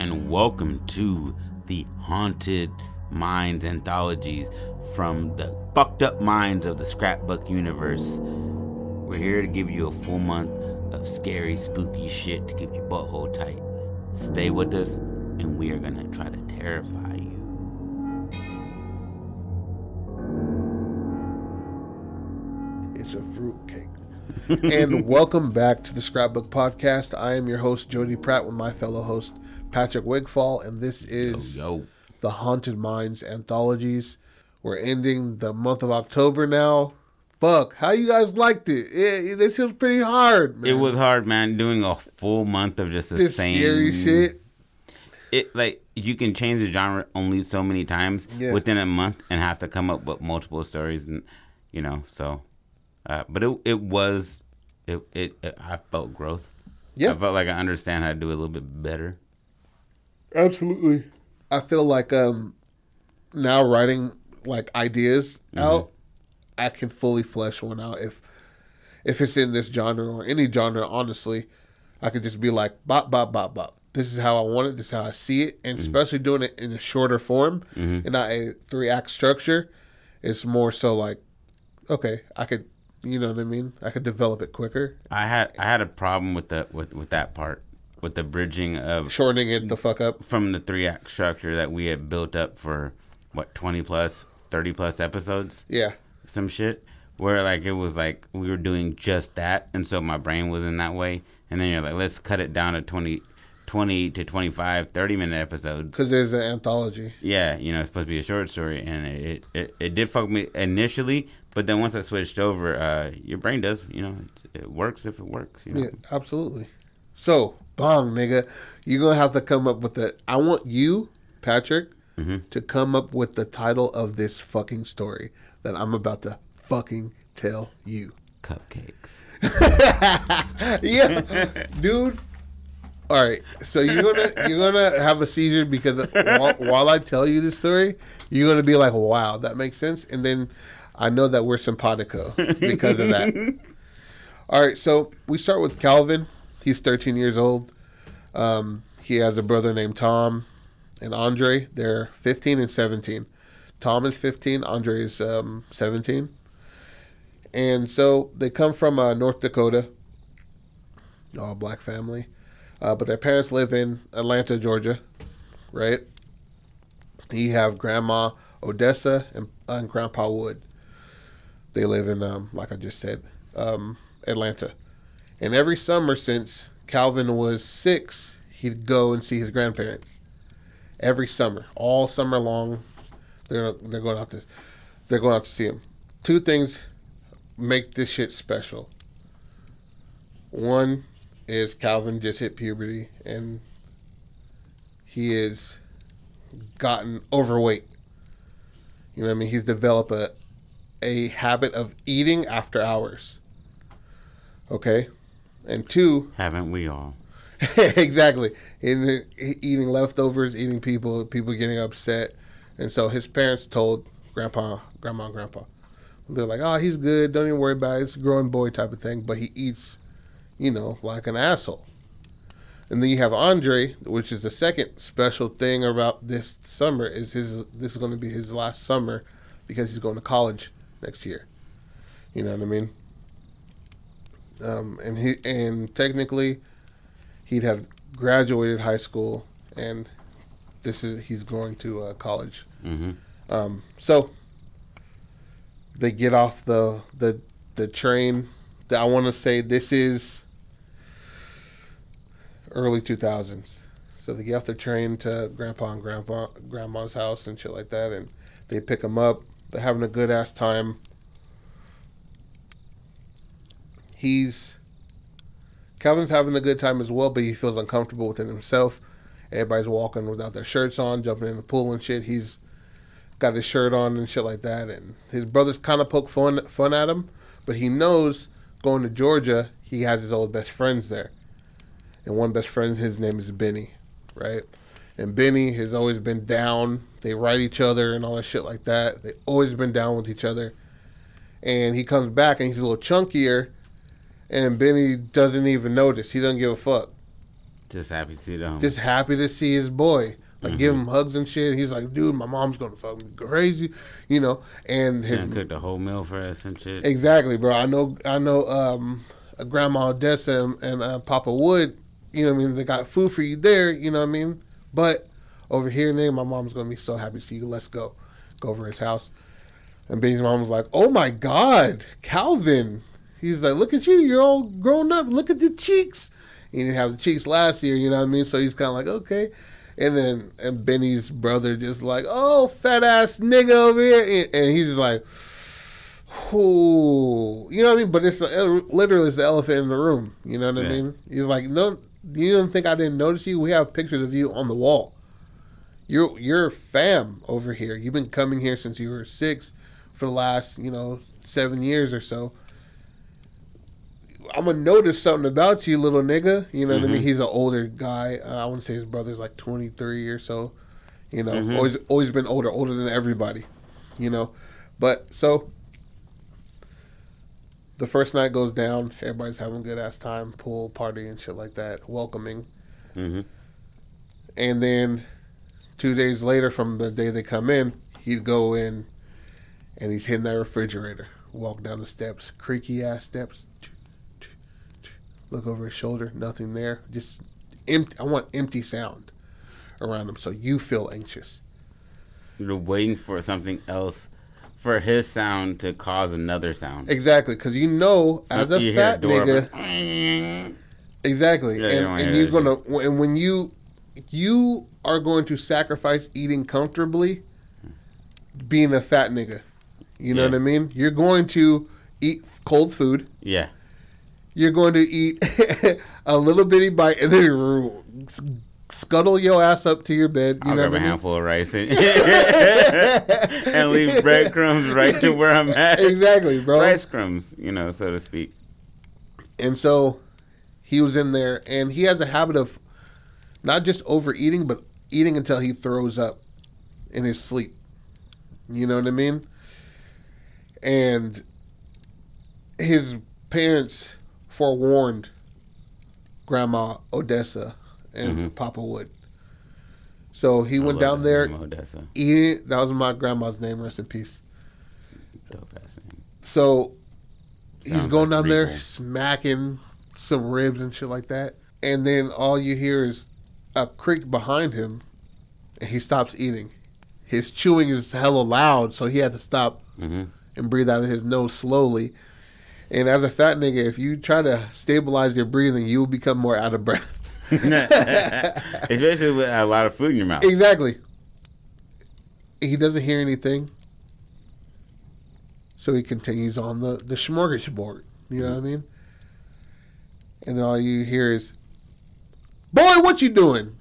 and welcome to the Haunted Minds anthologies from the fucked up minds of the scrapbook universe. We're here to give you a full month of scary, spooky shit to keep your butthole tight. Stay with us, and we are gonna try to terrify you. It's a fruitcake. and welcome back to the Scrapbook Podcast. I am your host, Jody Pratt, with my fellow host, Patrick Wigfall, and this is Yo, yo. the Haunted Minds anthologies. We're ending the month of October now. Fuck, how you guys liked it? it this was pretty hard, man. It was hard, man, doing a full month of just the this same scary shit. it like you can change the genre only so many times Yeah. within a month and have to come up with multiple stories and you know so uh, but it it was it, it it I felt growth. Yeah. I felt like I understand how to do it a little bit better. Absolutely. I feel like um now writing like ideas mm-hmm. out, I can fully flesh one out if if it's in this genre or any genre, honestly. I could just be like bop bop bop bop. This is how I want it, this is how I see it, and mm-hmm. especially doing it in a shorter form mm-hmm. and not a three act structure, it's more so like okay, I could you know what I mean? I could develop it quicker. I had I had a problem with the with with that part with the bridging of Shortening it the fuck up. from the three act structure that we had built up for what 20 plus 30 plus episodes. Yeah. some shit where like it was like we were doing just that and so my brain was in that way and then you're like let's cut it down to 20 20 to 25 30 minute episodes Because there's an anthology. yeah you know it's supposed to be a short story and it it, it did fuck me initially but then once i switched over uh your brain does you know it, it works if it works you know Yeah, absolutely. So, bong, nigga, you're gonna have to come up with the. I want you, Patrick, mm-hmm. to come up with the title of this fucking story that I'm about to fucking tell you. cupcakes yeah, dude. All right, so you're gonna you're gonna have a seizure because while, while I tell you this story, you're gonna be like, "Wow, that makes sense," and then I know that we're simpatico because of that. All right, so we start with Calvin. He's 13 years old. Um, he has a brother named Tom and Andre. They're 15 and 17. Tom is 15. Andre is um, 17. And so they come from uh, North Dakota, all black family. Uh, but their parents live in Atlanta, Georgia, right? You have Grandma Odessa and, and Grandpa Wood. They live in, um, like I just said, um, Atlanta. And every summer since Calvin was six, he'd go and see his grandparents. Every summer, all summer long, they're they're going out to they're going out to see him. Two things make this shit special. One is Calvin just hit puberty and he is gotten overweight. You know what I mean? He's developed a a habit of eating after hours. Okay? And two, haven't we all exactly. In the, eating leftovers, eating people, people getting upset, and so his parents told grandpa, grandma, and grandpa, they're like, "Oh, he's good. Don't even worry about it. It's a growing boy type of thing." But he eats, you know, like an asshole. And then you have Andre, which is the second special thing about this summer is his. This is going to be his last summer because he's going to college next year. You know what I mean? Um, and he and technically, he'd have graduated high school, and this is he's going to uh, college. mm-hmm. Um, so they get off the the the train. I want to say this is early two thousands. So they get off the train to grandpa and grandpa grandma's house and shit like that, and they pick him up. They're having a good ass time. He's Calvin's having a good time as well, but he feels uncomfortable within himself. Everybody's walking without their shirts on, jumping in the pool and shit. He's got his shirt on and shit like that. And his brothers kind of poke fun fun at him, but he knows going to Georgia, he has his old best friends there. And one best friend, his name is Benny, right? And Benny has always been down. They write each other and all that shit like that. They always been down with each other. And he comes back and he's a little chunkier, and Benny doesn't even notice. He doesn't give a fuck. Just happy to see them. just happy to see his boy. Like give him hugs and shit. He's like, dude, my mom's gonna fuck me crazy, you know. And his and cooked a whole meal for us and shit. exactly, bro. I know, I know. Um, Grandma Odessa and, and uh, Papa Wood, you know, what I mean, they got food for you there, you know what I mean. But over here, nigga, my mom's gonna be so happy to see you. Let's go, go over his house. And Benny's mom was like, "Oh my God, Calvin." He's like, "Look at you, you're all grown up. Look at the cheeks." He didn't have the cheeks last year, you know what I mean? So he's kind of like, "Okay." And then and Benny's brother just like, "Oh, fat ass nigga over here," and, and he's like, "Ooh," you know what I mean? But it's the, literally it's the elephant in the room. You know what I mean? He's like, "No, you don't think I didn't notice you? We have pictures of you on the wall. You're you're fam over here. You've been coming here since you were six for the last you know seven years or so." I'm gonna notice something about you, little nigga. You know what I mean? Mhm. He's an older guy. Uh, I want to say his brother's like 23 or so. You know, Mhm. always always been older, older than everybody. You know, but so the first night goes down. Everybody's having a good ass time, pool party and shit like that, welcoming. hmm And then two days later, from the day they come in, he'd go in and he's hitting that refrigerator. Walk down the steps, creaky ass steps. Look over his shoulder, nothing there. Just empty. I want empty sound around him, so you feel anxious. You're waiting for something else, for his sound to cause another sound. Exactly, because you know, as a You fat door, nigga, exactly, Yeah, and, wanna and you're gonna, and when you, you are going to sacrifice eating comfortably, being a fat nigga. You know Yeah. what I mean? You're going to eat cold food. Yeah. You're going to eat a little bitty bite and then you scuttle your ass up to your bed. You I'll know grab a mean? handful of rice and, and leave breadcrumbs right to where I'm at. Exactly, bro. Rice crumbs, you know, so to speak. And so he was in there, and he has a habit of not just overeating, but eating until he throws up in his sleep. You know what I mean? And his parents forewarned Grandma Odessa and Mhm. Papa Wood. So he I went down there eating. That was my grandma's name. Rest in peace. Dope ass name. So he's Sounds going like down there smacking some ribs and shit like that. And then all you hear is a creak behind him and he stops eating. His chewing is hella loud, so he had to stop hmm and breathe out of his nose slowly. And as a fat nigga, if you try to stabilize your breathing, you will become more out of breath. Especially with a lot of food in your mouth. exactly. He doesn't hear anything. So he continues on the, the smorgasbord. You know what I mean? And then all you hear is, Boy, what you doing?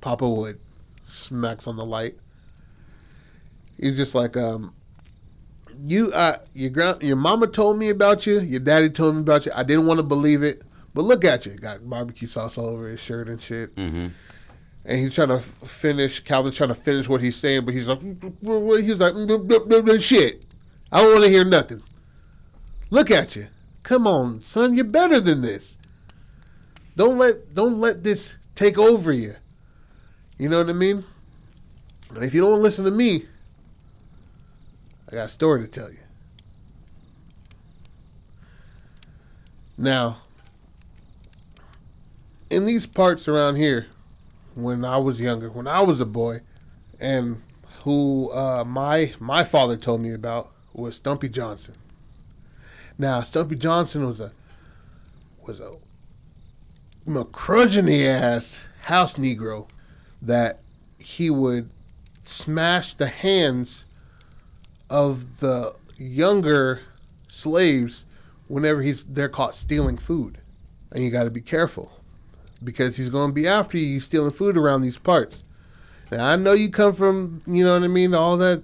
Papa Wood smacks on the light. He's just like, um, you, uh, your grand, your mama told me about you. Your daddy told me about you. I didn't want to believe it, but look at you. Got barbecue sauce all over his shirt and shit hmm and he's trying to finish. Calvin's trying to finish what he's saying, but he's like, he's like, "Mm, mm, mm, mm, shit. I don't want to hear nothing. Look at you. Come on, son. You're better than this. Don't let don't let this take over you. You know what I mean? And if you don't listen to me, I got a story to tell you. Now, in these parts around here, when I was younger, when I was a boy, and who uh, my my father told me about was Stumpy Johnson. Now Stumpy Johnson was a was a macrugeny ass house Negro that he would smash the hands of the younger slaves whenever he's they're caught stealing food, and you got to be careful because he's going to be after you stealing food around these parts. Now I know you come from, you know what I mean, all that,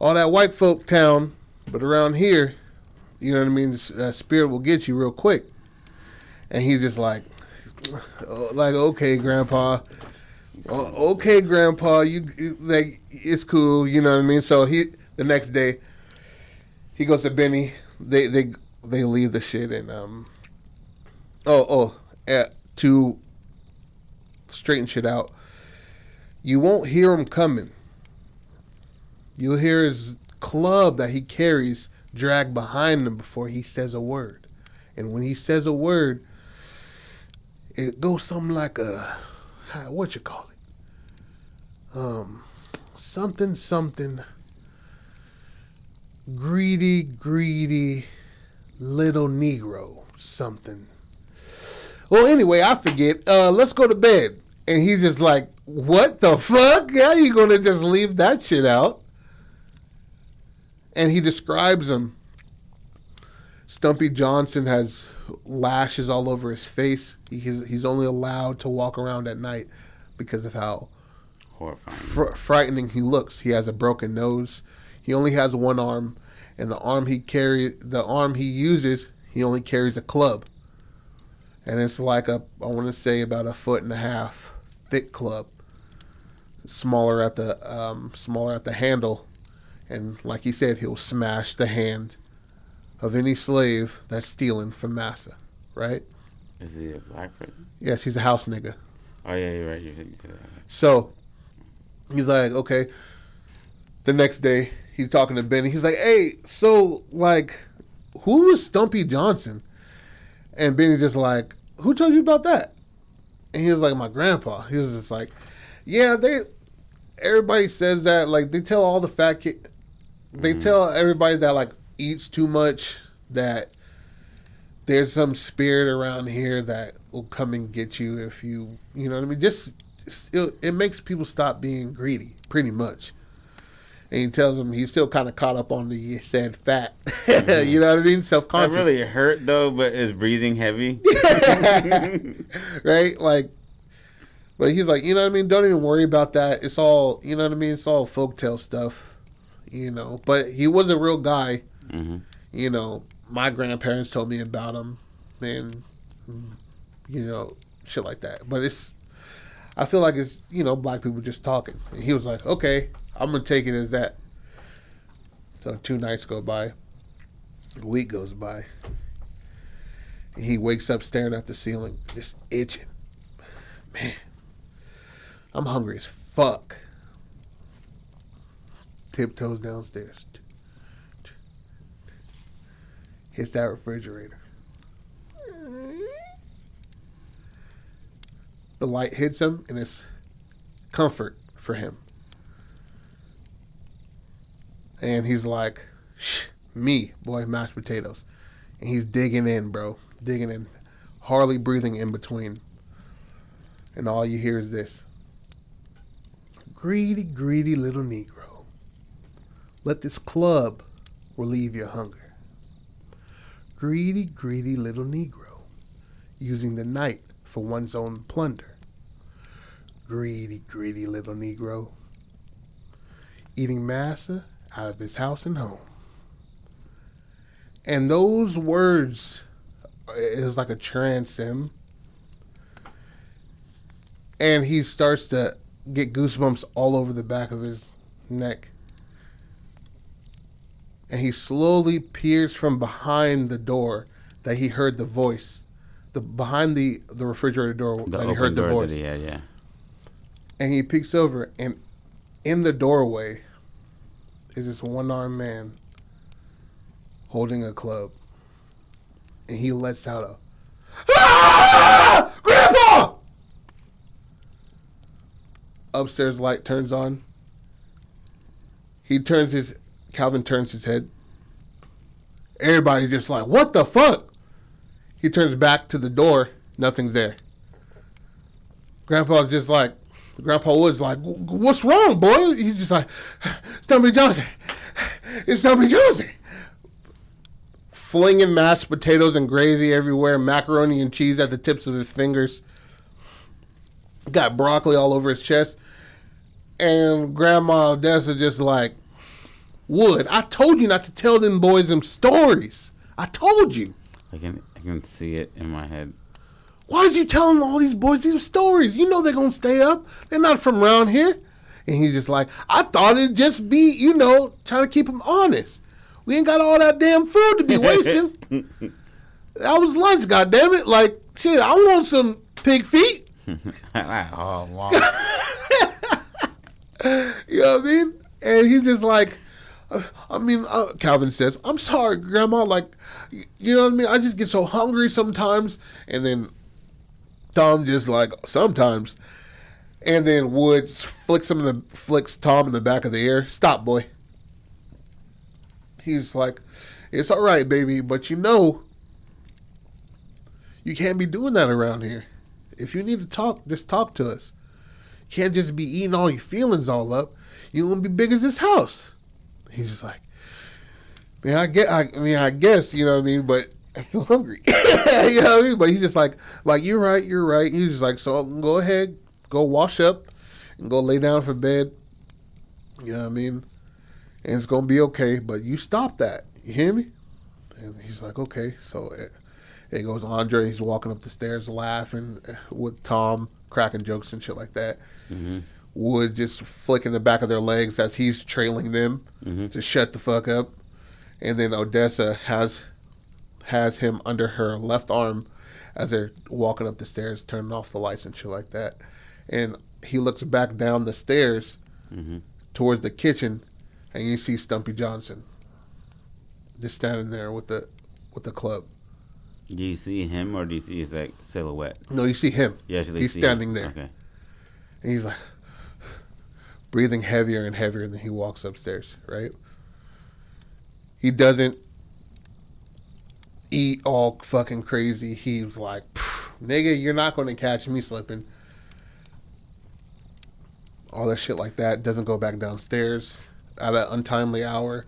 all that white folk town, but around here, you know what I mean, uh, spirit will get you real quick. And he's just like, like okay, grandpa, okay, grandpa, you- like it's cool, you know what I mean. So he the next day, he goes to Benny. They they they leave the shit and um. Oh oh, uh, to straighten shit out. You won't hear him coming. You'll hear his club that he carries drag behind him before he says a word. And when he says a word, it goes something like a what you call it? Um, something something. Greedy, greedy, little Negro, something. Well, anyway, I forget. Uh, let's go to bed. And he's just like, "What the fuck? How you gonna just leave that shit out?" And he describes him. Stumpy Johnson has lashes all over his face. He's, he's only allowed to walk around at night because of how Horrifying. fr- frightening he looks. He has a broken nose. He only has one arm, and the arm he carry, the arm he uses, he only carries a club. And it's like a, I want to say about a foot and a half thick club, smaller at the, um, smaller at the handle, and like he said, he'll smash the hand of any slave that's stealing from massa, right? Is he a black person? Yes, he's a house nigga. Oh yeah, you're right. You said, that. So he's like, okay. The next day, he's talking to Benny. He's like, hey, so like, who was Stumpy Johnson? And Benny just like, who told you about that? And he was like, my grandpa. He was just like, yeah, they. Everybody says that. Like they tell all the fat kid. They mm-hmm. tell everybody that like eats too much that there's some spirit around here that will come and get you if you you know what I mean. Just it, it makes people stop being greedy, pretty much. And he tells him he's still kind of caught up on the said fat. you know what I mean? Self That conscious, really hurt though, but is breathing heavy? right? Like, but he's like, you know what I mean? Don't even worry about that. It's all you know what I mean. It's all folktale stuff, you know. But he was a real guy. hmm you know, my grandparents told me about him, and you know, shit like that. But it's, I feel like it's you know black people just talking. And he was like, okay, I'm gonna take it as that. So two nights go by, a week goes by. He wakes up staring at the ceiling, just itching. Man, I'm hungry as fuck. Tiptoes downstairs. hits that refrigerator. The light hits him, and it's comfort for him. And he's like, Shh, "Me, boy, mashed potatoes," and he's digging in, bro, digging in, hardly breathing in between. And all you hear is this: "Greedy, greedy little Negro, let this club relieve your hunger." greedy, greedy little Negro, using the night for one's own plunder. Greedy, greedy little Negro, eating massa out of his house and home. And those words is like a trance him. And he starts to get goosebumps all over the back of his neck and he slowly peers from behind the door that he heard the voice, the behind the the refrigerator door The that he heard the voice, he had, yeah. and he peeks over, and in the doorway is this one armed man holding a club, and he lets out a ah! Grandpa! Upstairs light turns on. He turns his Calvin turns his head. Everybody just like, what the fuck? He turns back to the door. Nothing's there. Grandpa's just like, Grandpa Wood's like, what's wrong, boy? He's just like, Stumpy Johnson. It's Stumpy Johnson. Flinging mashed potatoes and gravy everywhere, macaroni and cheese at the tips of his fingers. Got broccoli all over his chest. And Grandma Odessa just like, Wood, I told you not to tell them boys them stories. I told you. I can I can see it in my head. Why is you telling all these boys these stories? You know they're gonna stay up. They're not from around here. And he's just like, I thought it'd just be, you know, trying to keep them honest. We ain't got all that damn food to be wasting. that was lunch, goddammit. Like, shit, I want some pig feet. oh, wow. You know what I mean? And he's just like, uh, I mean, uh, Calvin says, I'm sorry, Grandma. Like, you know what I mean? I just get so hungry sometimes. And then Tom just like, sometimes. And then Woods flicks him in the, flicks Tom in the back of the ear. Stop, boy. He's like, it's all right, baby, but you know, you can't be doing that around here. If you need to talk, just talk to us. You can't just be eating all your feelings all up. You gonna be big as this house. He's like, man, I get, I, I mean, I guess, you know what I mean, but I'm still hungry. you know what I mean? But he's just like, like you're right, you're right. He's just like, so go ahead, go wash up, and go lay down for bed. You know what I mean? And it's gonna be okay. But you stop that. You hear me? And he's like, okay. So it, it goes Andre. He's walking up the stairs, laughing with Tom, cracking jokes and shit like that. Mm-hmm. Wood just flicking the back of their legs as he's trailing them mm-hmm. to shut the fuck up. And then Odessa has has him under her left arm as they're walking up the stairs, turning off the lights and shit like that. And he looks back down the stairs mm-hmm. towards the kitchen, and you see Stumpy Johnson just standing there with the with the club. Do you see him or do you see his like silhouette? No, you see him. You actually He's standing him. there. Okay. And he's like breathing heavier and heavier and then he walks upstairs, right? He doesn't eat all fucking crazy. He's like, nigga, you're not going to catch me slipping. All that shit like that. Doesn't go back downstairs at an untimely hour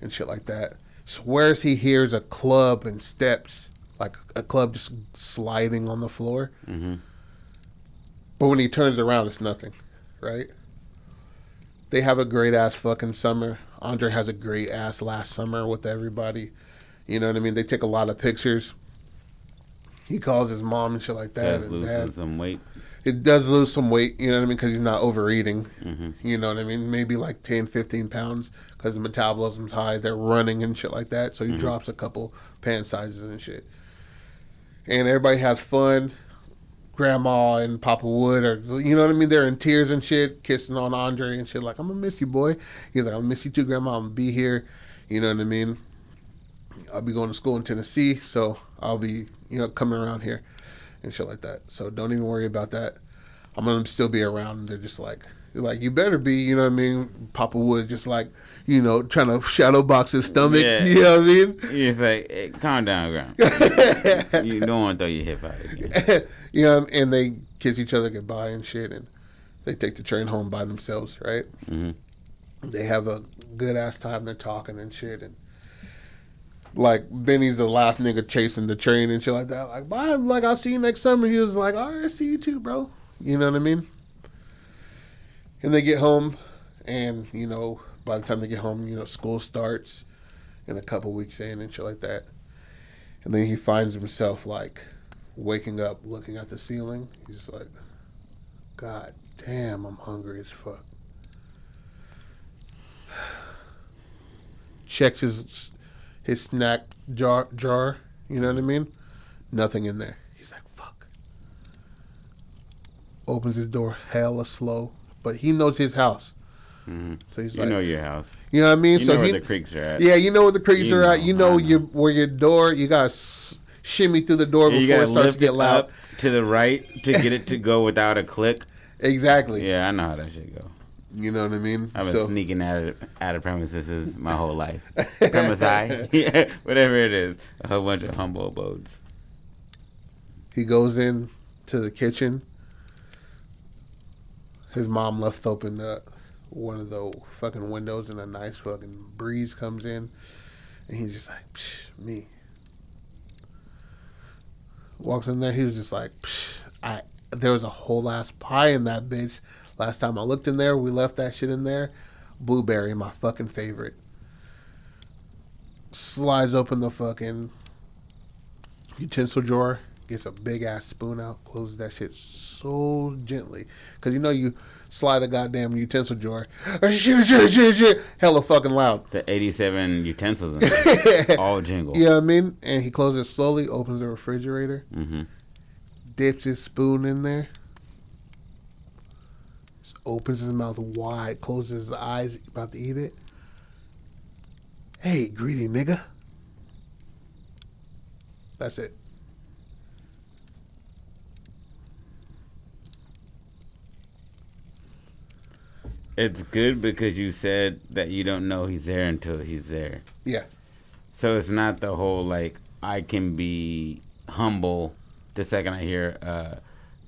and shit like that. Swears he hears a club and steps, like a club just sliding on the floor. Mm-hmm. But when he turns around, it's nothing, right? They have a great ass fucking summer. Andre has a great ass last summer with everybody. You know what I mean? They take a lot of pictures. He calls his mom and shit like that. Does and losing dad. some weight. It does lose some weight, you know what I mean? Because he's not overeating. Mm-hmm. You know what I mean? Maybe like 10, 15 pounds because the metabolism's high. They're running and shit like that. So he drops a couple pant sizes and shit. And everybody has fun. Grandma and Papa Wood are, you know what I mean? They're in tears and shit, kissing on Andre and shit. Like, I'm going to miss you, boy. He's like, I'm going to miss you too, Grandma. I'm going to be here. You know what I mean? I'll be going to school in Tennessee. So I'll be, you know, coming around here and shit like that. So don't even worry about that. I'm gonna still be around. And they're just like, like you better be. You know what I mean? Papa Wood just like, you know, trying to shadow box his stomach. Yeah. You know what I mean? He's like, hey, calm down, ground. you don't want to throw your hip out again. you know, and they kiss each other goodbye and shit, and they take the train home by themselves, right? Mhm. They have a good ass time. They're talking and shit, and like Benny's the last nigga chasing the train and shit like that. Like, bye, like I'll see you next summer. He was like, all right, see you too, bro. You know what I mean? And they get home, and you know, by the time they get home, you know, school starts, in a couple weeks in and shit like that. And then he finds himself like waking up, looking at the ceiling. He's like, God damn, I'm hungry as fuck. Checks his his snack jar jar. You know what I mean? Nothing in there. He's like, fuck. Opens his door hella slow, but he knows his house. Mhm. So he's like, You like, know your house. you know what I mean? You so know where he, the creeks are at. yeah, you know where the creeks You are at. You know I your where your door. You got to shimmy through the door you before it starts to get loud. to the right to get it to go without a click. Exactly. Yeah, I know how that should go. You know what I mean? I've been So sneaking out of out of premises my whole life. Premisi, yeah, whatever it is, a whole bunch of humble abodes. he goes in to the kitchen. His mom left open the one of the fucking windows, and a nice fucking breeze comes in, and he's just like, Psh, "Me." Walks in there, he was just like, Psh, "I." There was a whole ass pie in that bitch. Last time I looked in there, we left that shit in there. Blueberry, my fucking favorite. Slides open the fucking utensil drawer, gets a big ass spoon out, closes that shit so gently. Cause you know you slide a goddamn utensil drawer, shit, shit, shit, shit, hella fucking loud. The 87 utensils in there, all jingle. You know what I mean? And he closes it slowly, opens the refrigerator, hmm dips his spoon in there, opens his mouth wide, closes his eyes, about to eat it. Hey, greedy nigga. That's it. It's good because you said that you don't know he's there until he's there. Yeah. So it's not the whole like I can be humble the second I hear uh,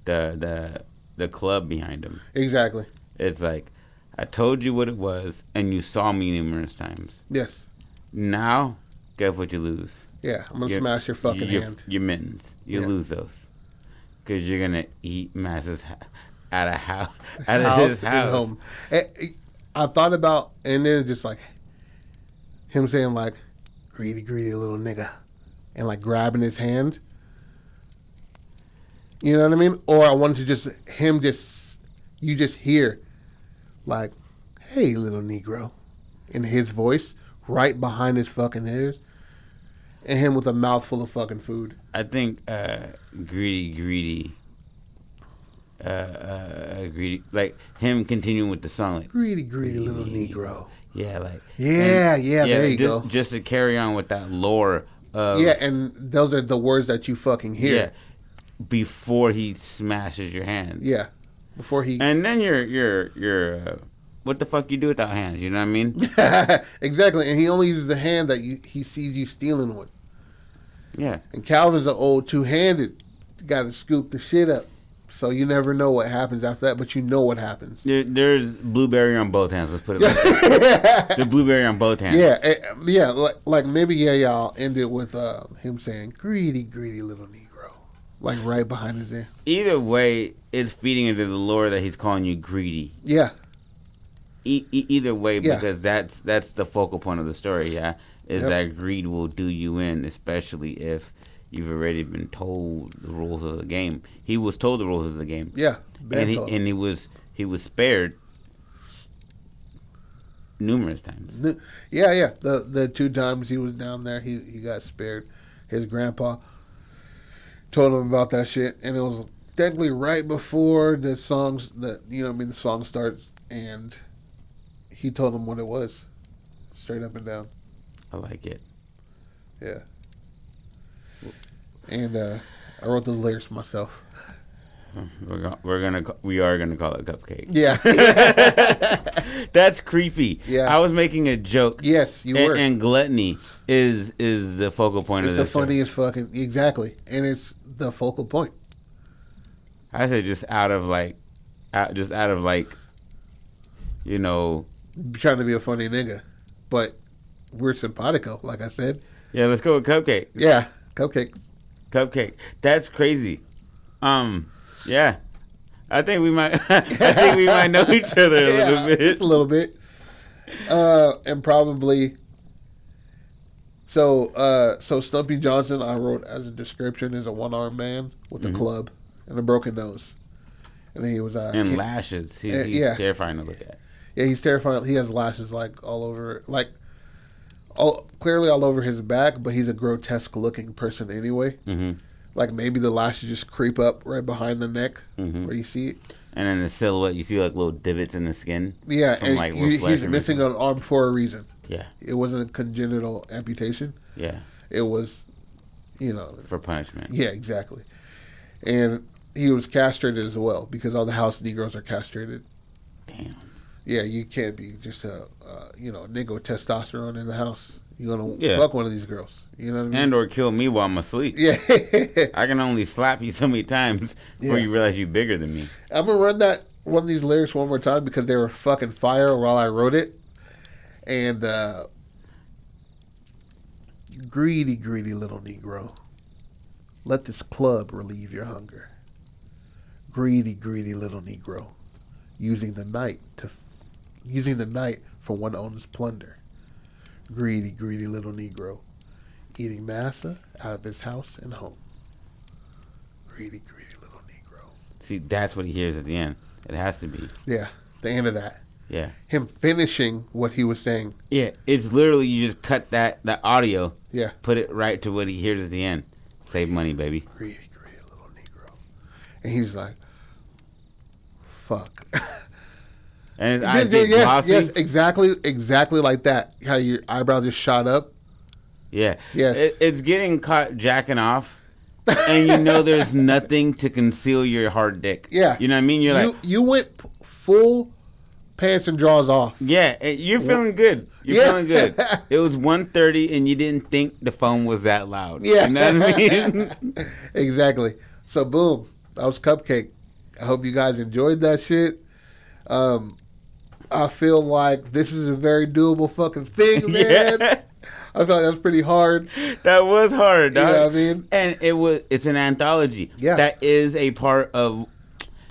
the the the club behind him. Exactly. It's like I told you what it was, and you saw me numerous times. Yes. Now, guess what you lose? Yeah. I'm gonna smash your fucking your, hand. Your mittens. You Yeah. lose those because you're gonna eat masses ha- out of house out of house his house. home. Eh, eh, I thought about and then just like him saying like greedy, greedy little nigga, and like grabbing his hand. You know what I mean? Or I wanted to just him just you just hear like, "Hey, little Negro," in his voice right behind his fucking ears, and him with a mouthful of fucking food. I think uh, greedy, greedy, uh, uh, greedy, like him continuing with the song, like Greedy, greedy little Negro. yeah, like Yeah, yeah, there you just, go. Just to carry on with that lore of Yeah, and those are the words that you fucking hear. yeah, before he smashes your hand. Yeah. Before he And then you're you're you're uh, what the fuck you do without hands? You know what I mean? exactly, and he only uses the hand that you, he sees you stealing with. Yeah. And Calvin's an old two-handed. Got to scoop the shit up, so you never know what happens after that, but you know what happens. There, there's blueberry on both hands. Let's put it like that. There's blueberry on both hands. Yeah, eh, yeah, like, like maybe yeah, y'all ended with uh, him saying "greedy, greedy little Negro," like right behind his ear. Either way, it's feeding into the lore that he's calling you greedy. Yeah, E- e- either way, Yeah. because that's that's the focal point of the story. Yeah, is Yep. that greed will do you in, especially if you've already been told the rules of the game. He was told the rules of the game, yeah, and he and he was he was spared numerous times. Yeah, yeah. The the two times he was down there, he he got spared. His grandpa told him about that shit, and it was technically right before the songs that you know, I mean, the song starts, and he told him what it was, straight up and down. I like it. Yeah. And uh, I wrote the lyrics myself. We're gonna, we're gonna we are gonna call it cupcake. Yeah. That's creepy. Yeah. I was making a joke. yes, you and, were. and gluttony is is the focal point it's of the this. show. funniest fucking exactly, and it's the focal point. I say just out of like, out, just out of like, you know, trying to be a funny nigga, but we're simpatico, like I said. yeah. Let's go with cupcake. Yeah, cupcake. Cupcake. That's crazy. Um, yeah. I think we might. I think we might know each other a Yeah, little bit. just a little bit. Uh, and probably. So, uh, so Stumpy Johnson, I wrote as a description, is a one-armed man with a Mhm. club and a broken nose, and he was uh, And he- lashes. He, Uh, he's yeah. terrifying to look at. yeah, he's terrifying. He has lashes like all over, like, all clearly all over his back, but he's a grotesque-looking person anyway. hmm Like maybe the lashes just creep up right behind the neck hmm where you see it. And then the silhouette, you see like little divots in the skin. Yeah, From, and like, you- he's missing an arm for a reason. Yeah, It wasn't a congenital amputation. yeah, It was, you know, for punishment. yeah, exactly. And he was castrated as well because all the house Negroes are castrated. Damn. Yeah, you can't be just a, uh, you know, with testosterone in the house. You're gonna Yeah. fuck one of these girls. You know what I mean? And or kill me while I'm asleep. yeah, I can only slap you so many times before Yeah. you realize you're bigger than me. I'm gonna run that one of these lyrics one more time because they were fucking fire while I wrote it. And uh greedy, greedy little Negro. Let this club relieve your hunger. Greedy, greedy little Negro, using the night to, using the night for one owner's plunder. Greedy, greedy little Negro, eating massa out of his house and home. Greedy, greedy little Negro. See, that's what he hears at the end. It has to be. Yeah, the end of that. Yeah. Him finishing what he was saying. Yeah, it's literally you just cut that that audio, Yeah. put it right to what he hears at the end. Save money, baby. Greedy, greedy little Negro. And he's like, fuck. and his eyes Yes, get glossy. yes, exactly, exactly like that. How your eyebrow just shot up. Yeah. Yes. It, it's getting caught jacking off. and you know there's nothing to conceal your hard dick. Yeah. You know what I mean? You're you like, you went full pants and drawers off. yeah, you're feeling good. You're Yeah. feeling good. It was 1.30 and you didn't think the phone was that loud. Yeah. You know what I mean? exactly. So boom, that was Cupcake. I hope you guys enjoyed that shit. Um, I feel like this is a very doable fucking thing, man. Yeah. I thought that was pretty hard. that was hard, You know what I mean? And it was it's an anthology. Yeah. That is a part of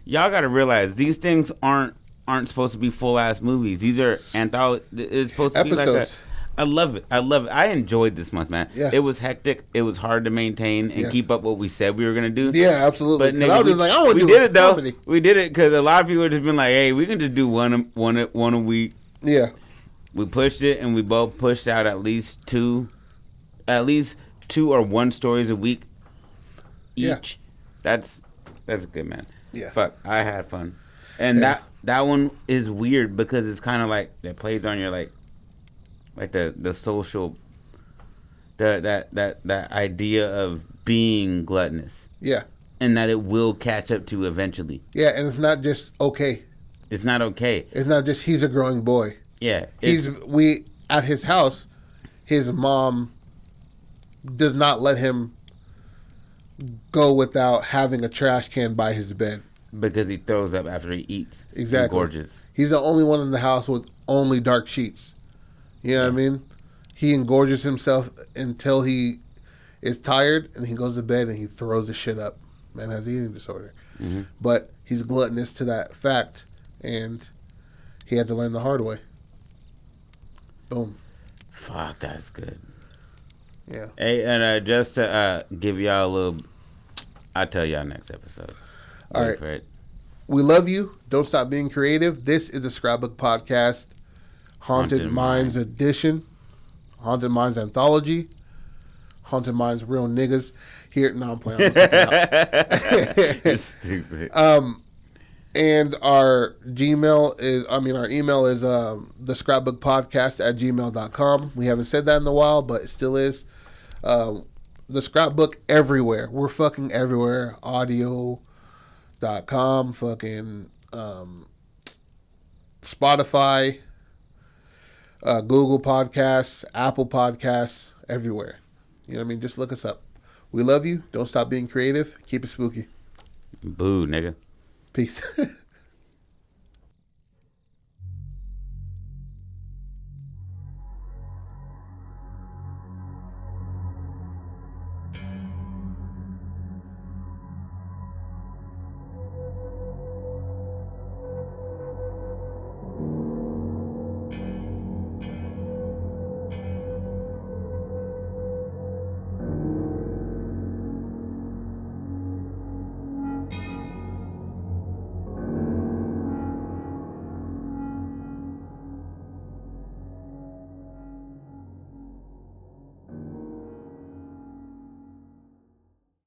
y'all gotta realize these things aren't aren't supposed to be full ass movies. These are anthology it's supposed to be like Episodes. I love it. I love it. I enjoyed this month, man. Yeah. It was hectic. It was hard to maintain and Yes. keep up what we said we were gonna do. Yeah, absolutely. But nigga, I was we, just like, I want to do did it though. We did it because a lot of people have just been like, "Hey, we can just do one, one, one a week." Yeah, We pushed it, and we both pushed out at least two, at least two or one stories a week each. Yeah. That's that's good, man. Yeah. Fuck, I had fun, and Yeah. that that one is weird because it's kind of like it plays on your like, like the the social, the that that that idea of being gluttonous, yeah, and that it will catch up to eventually. yeah. And it's not just okay. It's not okay. It's not just he's a growing boy. Yeah, He's we at his house. His mom does not let him go without having a trash can by his bed. because he throws up after he eats. Exactly. gorges. He's the only one in the house with only dark sheets. You know what I mean? He engorges himself until he is tired and he goes to bed and he throws the shit up. Man has eating disorder. Mhm. But he's gluttonous to that fact and he had to learn the hard way. Boom. Fuck, that's good. Yeah. Hey, and uh, just to uh, give y'all a little, I'll tell y'all next episode. All Wait right. We love you. Don't stop being creative. This is the Scrapbook Podcast, Haunted, Haunted Minds Edition, Haunted Minds Anthology, Haunted Minds Real Niggas. Here, no, I'm playing. You're stupid. um, and our Gmail is, I mean, our email is um, the Scrapbook Podcast at gmail.com. We haven't said that in a while, but it still is. Um, the Scrapbook everywhere. We're fucking everywhere. Audio dot com, fucking um, Spotify, uh, Google Podcasts, Apple Podcasts, everywhere. You know what I mean? Just look us up. We love you. Don't stop being creative. Keep it spooky. Boo, nigga. Peace.